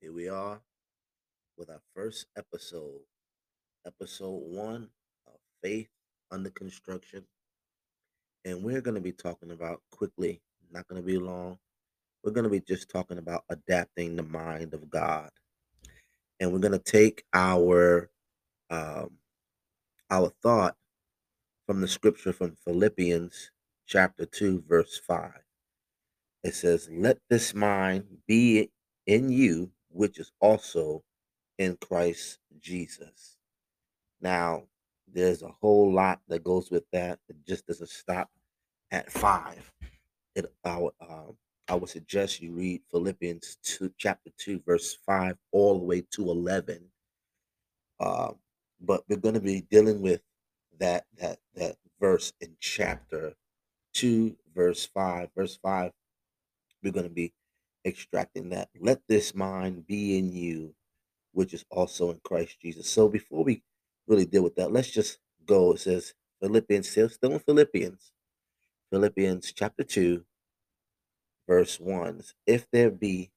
Here we are with our first episode, episode one of Faith Under Construction. And we're going to be talking about quickly, not going to be long. We're going to be just talking about adapting the mind of God. And we're going to take our um, our thought from the scripture from Philippians chapter 2, verse 5. It says, Let this mind be in you, which is also in Christ Jesus. Now, there's a whole lot that goes with that. It just doesn't stop at five. It, I, would, uh, I would suggest you read Philippians 2, chapter 2, verse 5, all the way to 11. Uh, but we're going to be dealing with that that that verse in chapter 2 verse 5 verse 5 we're going to be extracting that let this mind be in you which is also in christ jesus. So before we really deal with that let's just go it says philippians still, in philippians philippians chapter 2 verse 1 if there be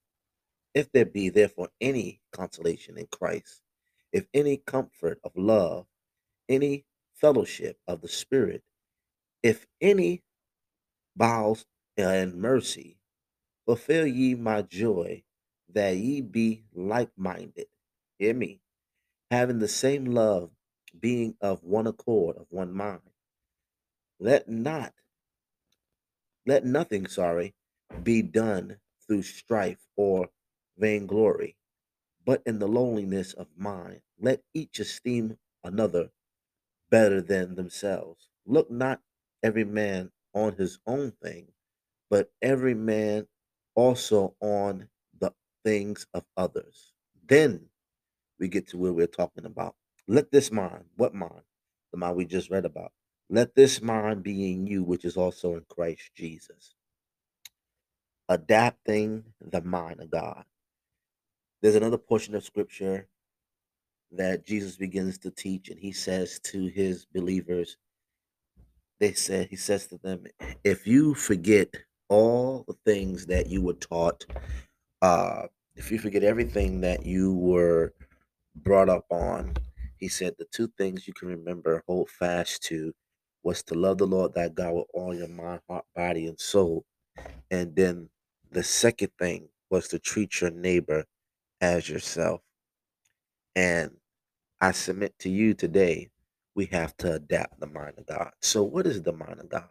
if there be therefore any consolation in christ if any comfort of love any fellowship of the Spirit, if any bowels and mercy, fulfill ye my joy, that ye be like minded. Hear me. Having the same love, being of one accord, of one mind. Let not, let nothing, sorry, be done through strife or vainglory, but in the loneliness of mind, let each esteem another better than themselves. Look not every man on his own thing, but every man also on the things of others. Then we get to where we're talking about. Let this mind, what mind? The mind we just read about. Let this mind be in you, which is also in Christ Jesus. Adapting the mind of God. There's another portion of scripture that Jesus begins to teach, and he says to his believers, they said, he says to them, if you forget all the things that you were taught, uh, if you forget everything that you were brought up on, he said the two things you can remember, hold fast to, was to love the Lord thy God with all your mind, heart, body, and soul. And then the second thing was to treat your neighbor as yourself. And I submit to you today, we have to adapt the mind of God. So, what is the mind of God?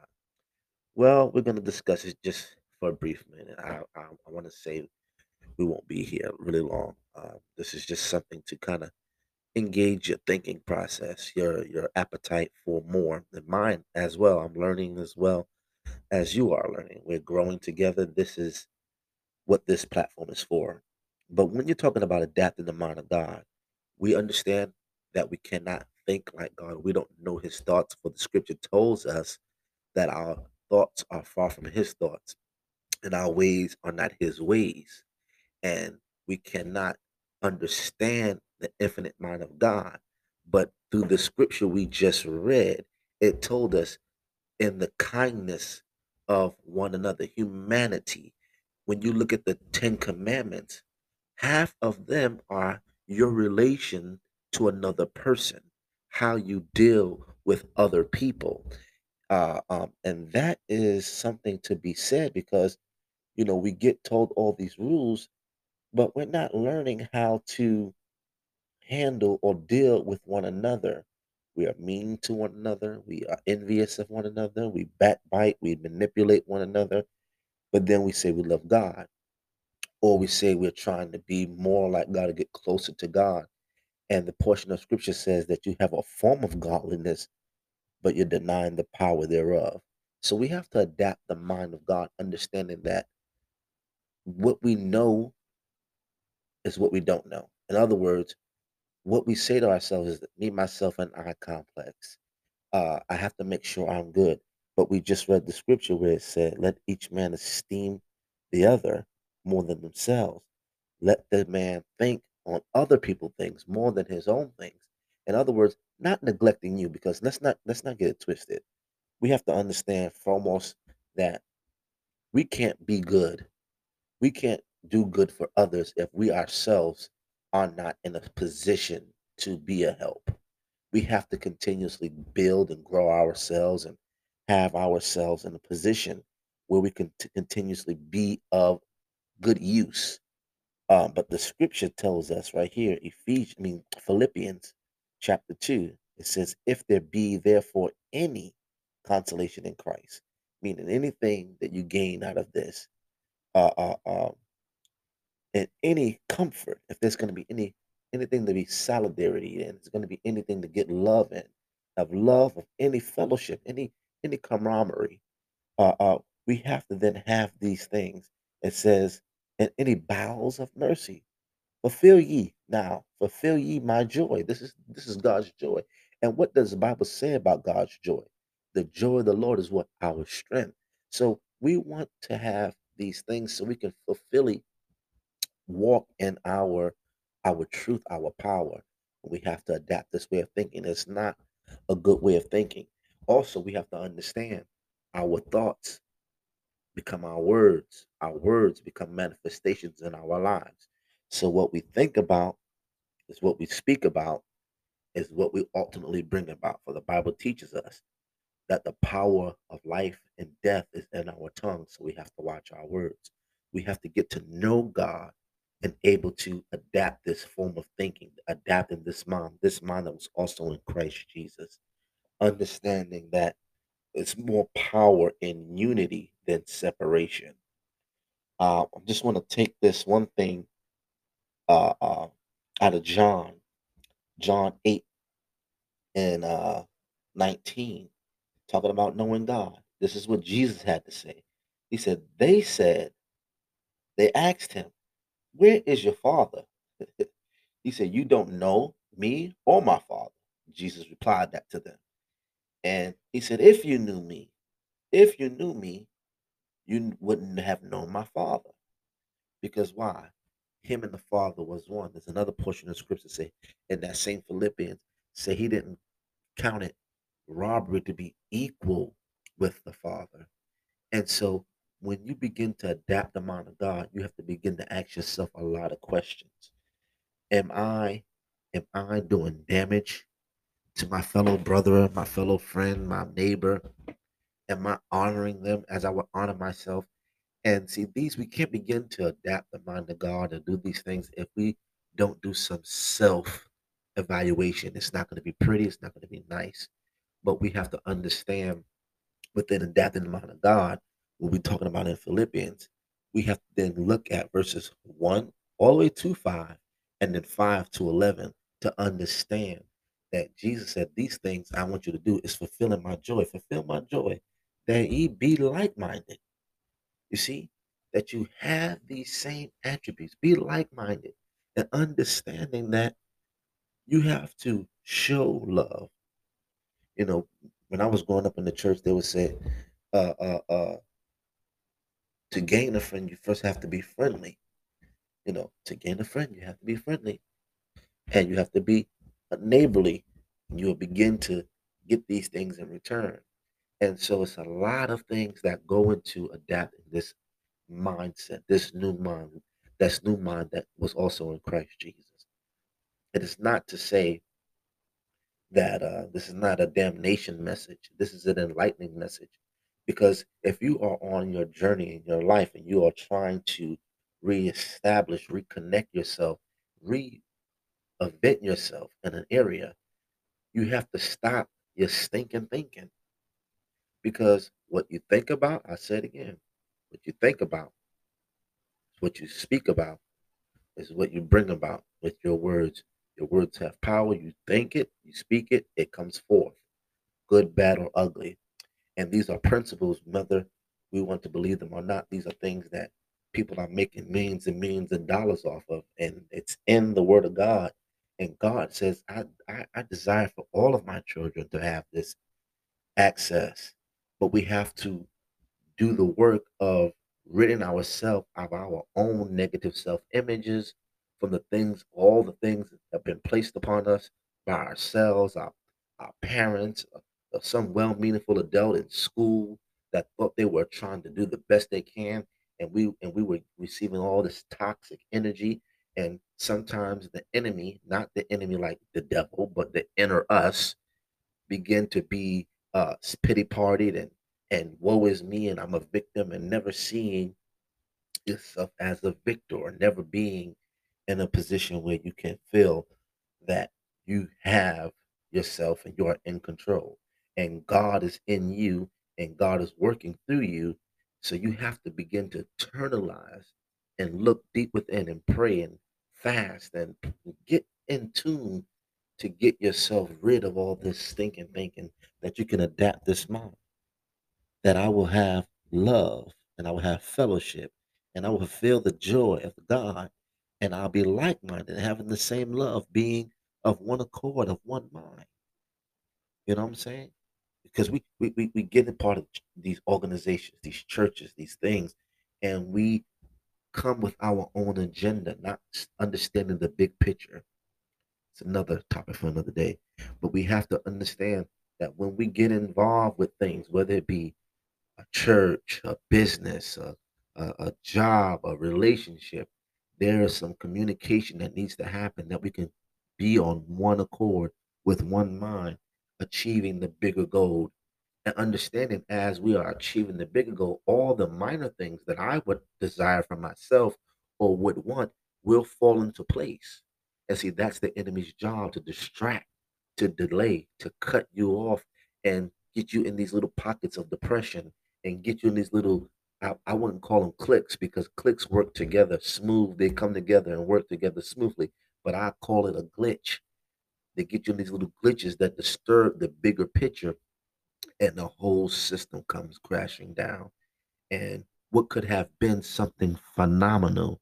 Well, we're going to discuss it just for a brief minute. I, I, I want to say we won't be here really long. Uh, this is just something to kind of engage your thinking process, your your appetite for more, and mine as well. I'm learning as well as you are learning. We're growing together. This is what this platform is for. But when you're talking about adapting the mind of God, we understand that we cannot think like God. We don't know his thoughts, for the scripture tells us that our thoughts are far from his thoughts and our ways are not his ways. And we cannot understand the infinite mind of God. But through the scripture we just read, it told us in the kindness of one another, humanity. When you look at the Ten Commandments, half of them are your relation to another person, how you deal with other people. Uh, um, and that is something to be said because, you know, we get told all these rules, but we're not learning how to handle or deal with one another. We are mean to one another. We are envious of one another. We backbite. We manipulate one another. But then we say we love God. Or we say we're trying to be more like God to get closer to God. And the portion of scripture says that you have a form of godliness, but you're denying the power thereof. So we have to adapt the mind of God, understanding that what we know is what we don't know. In other words, what we say to ourselves is me, myself, and I complex. Uh, I have to make sure I'm good. But we just read the scripture where it said, Let each man esteem the other more than themselves. Let the man think on other people things more than his own things. In other words, not neglecting you because let's not let's not get it twisted. We have to understand foremost that we can't be good. We can't do good for others if we ourselves are not in a position to be a help. We have to continuously build and grow ourselves and have ourselves in a position where we can t- continuously be of good use. Um, but the scripture tells us right here, Ephesians, I mean Philippians chapter 2, it says, If there be therefore any consolation in Christ, meaning anything that you gain out of this, uh, uh, um, and any comfort, if there's going to be any anything to be solidarity in, it's going to be anything to get love in, of love of any fellowship, any any camaraderie. Uh, uh, we have to then have these things. It says, and any bowels of mercy, fulfill ye now, fulfill ye my joy. This is this is God's joy. And what does the Bible say about God's joy? The joy of the Lord is what our strength. So we want to have these things so we can fulfill it walk in our our truth, our power. We have to adapt this way of thinking. It's not a good way of thinking. Also, we have to understand our thoughts become our words. Our words become manifestations in our lives. So what we think about is what we speak about is what we ultimately bring about. For the Bible teaches us that the power of life and death is in our tongue. So we have to watch our words. We have to get to know God and able to adapt this form of thinking, adapting this mind, this mind that was also in Christ Jesus, understanding that it's more power in unity than separation. Uh, I just want to take this one thing uh, uh, out of John, John 8 and uh, 19, talking about knowing God. This is what Jesus had to say. He said, They said, they asked him, where is your father? he said, You don't know me or my father. Jesus replied that to them. And he said, If you knew me, if you knew me, you wouldn't have known my father. Because why? Him and the Father was one. There's another portion of scripture say in that same Philippians, say he didn't count it robbery to be equal with the Father. And so when you begin to adapt the mind of God, you have to begin to ask yourself a lot of questions. Am I am I doing damage to my fellow brother, my fellow friend, my neighbor? Am I honoring them as I would honor myself? And see, these we can't begin to adapt the mind of God and do these things if we don't do some self evaluation. It's not going to be pretty, it's not going to be nice, but we have to understand within adapting the mind of God what we're talking about in Philippians, we have to then look at verses 1 all the way to 5 and then 5 to 11 to understand that Jesus said, These things I want you to do is fulfilling my joy. Fulfill my joy that ye be like minded. You see, that you have these same attributes, be like minded, and understanding that you have to show love. You know, when I was growing up in the church, they would say, uh, uh, uh, to gain a friend, you first have to be friendly. You know, to gain a friend, you have to be friendly. And you have to be neighborly. And you'll begin to get these things in return. And so it's a lot of things that go into adapting this mindset, this new mind, this new mind that was also in Christ Jesus. It is not to say that uh, this is not a damnation message. This is an enlightening message. Because if you are on your journey in your life and you are trying to reestablish, reconnect yourself, reinvent yourself in an area, you have to stop your stinking thinking. Because what you think about, I said again, what you think about, what you speak about, is what you bring about with your words. Your words have power. You think it, you speak it, it comes forth, good, bad, or ugly. And these are principles, whether we want to believe them or not. These are things that people are making millions and millions of dollars off of. And it's in the Word of God. And God says, I, I, I desire for all of my children to have this access. But we have to do the work of ridding ourselves of our own negative self images from the things, all the things that have been placed upon us by ourselves, our, our parents, uh, uh, some well meaningful adult in school that thought they were trying to do the best they can and we and we were receiving all this toxic energy. And sometimes the enemy not the enemy like the devil but the inner us begin to be uh pity partied and and woe is me and i'm a victim and never seeing yourself as a victor or never being in a position where you can feel that you have yourself and you are in control. And god is in you and god is working through you. So you have to begin to internalize and look deep within and pray and fast and get in tune to get yourself rid of all this stinking thinking that you can adapt this mind. That I will have love and I will have fellowship and I will feel the joy of God and I'll be like minded, having the same love, being of one accord, of one mind. You know what I'm saying? because we, we we we get a part of these organizations, these churches, these things, and we come with our own agenda, not understanding the big picture. It's another topic for another day, but we have to understand that when we get involved with things, whether it be a church, a business, a, a, a job, a relationship, there is some communication that needs to happen that we can be on one accord with one mind achieving the bigger goal and understanding as we are achieving the bigger goal, all the minor things that I would desire for myself or would want will fall into place. And see, that's the enemy's job to distract, to delay, to cut you off, and get you in these little pockets of depression and get you in these little I, I wouldn't call them clicks because clicks work together smooth. They come together and work together smoothly. But I call it a glitch they get you in these little glitches that disturb the bigger picture, and the whole system comes crashing down. And what could have been something phenomenal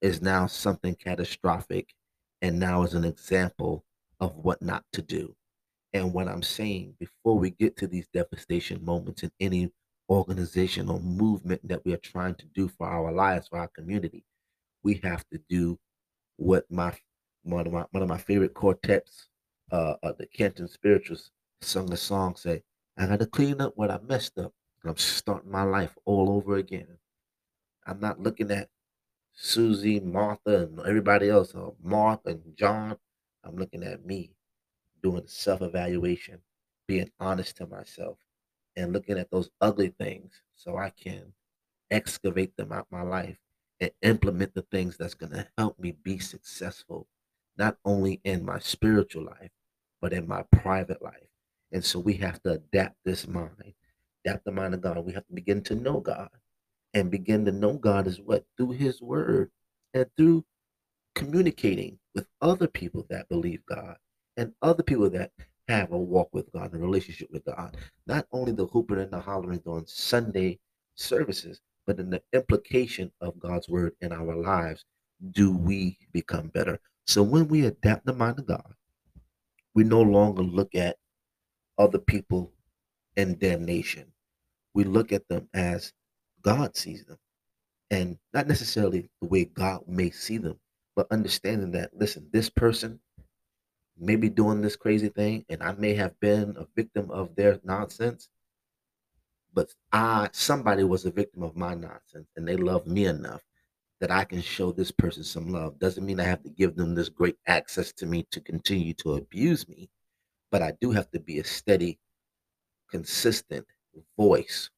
is now something catastrophic, and now is an example of what not to do. And what I'm saying before we get to these devastation moments in any organization or movement that we are trying to do for our lives, for our community, we have to do what my one of my one of my favorite quartets, uh, uh the Canton Spirituals, sung a song say, "I got to clean up what I messed up. And I'm starting my life all over again. I'm not looking at Susie, Martha, and everybody else, or Mark and John. I'm looking at me, doing self evaluation, being honest to myself, and looking at those ugly things so I can excavate them out my life and implement the things that's going to help me be successful not only in my spiritual life, but in my private life. And so we have to adapt this mind, adapt the mind of God. We have to begin to know God and begin to know God is what? Through His Word and through communicating with other people that believe God and other people that have a walk with God, a relationship with God. Not only the hooping and the hollering on Sunday services, but in the implication of God's Word in our lives, do we become better? So when we adapt the mind of God, we no longer look at other people in damnation. We look at them as God sees them. And not necessarily the way God may see them, but understanding that, listen, this person may be doing this crazy thing, and I may have been a victim of their nonsense, but I somebody was a victim of my nonsense, and they love me enough that I can show this person some love. Doesn't mean I have to give them this great access to me to continue to abuse me, but I do have to be a steady, consistent voice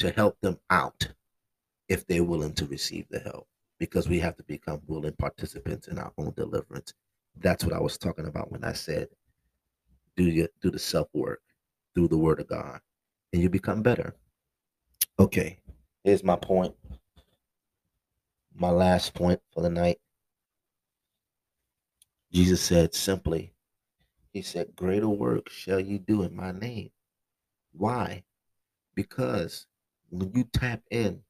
to help them out if they're willing to receive the help because we have to become willing participants in our own deliverance. That's what I was talking about when I said do your do the self work through the word of God and you become better. Okay, here's my point my last point for the night. Jesus said simply, He said, Greater work shall you do in my name. Why? Because when you tap in,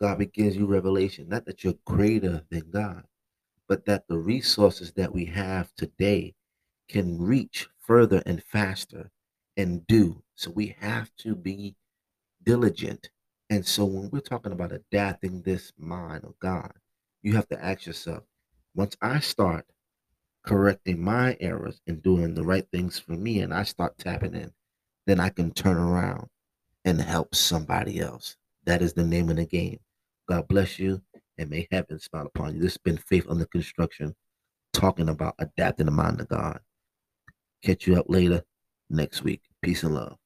God begins you revelation, not that you're greater than God, but that the resources that we have today can reach further and faster and do. So we have to be diligent and so when we're talking about adapting this mind of God, you have to ask yourself, once I start correcting my errors and doing the right things for me and I start tapping in, then I can turn around and help somebody else. That is the name of the game. God bless you and may heaven smile upon you. This has been Faith Under Construction, talking about adapting the mind of God. Catch you up later next week. Peace and love.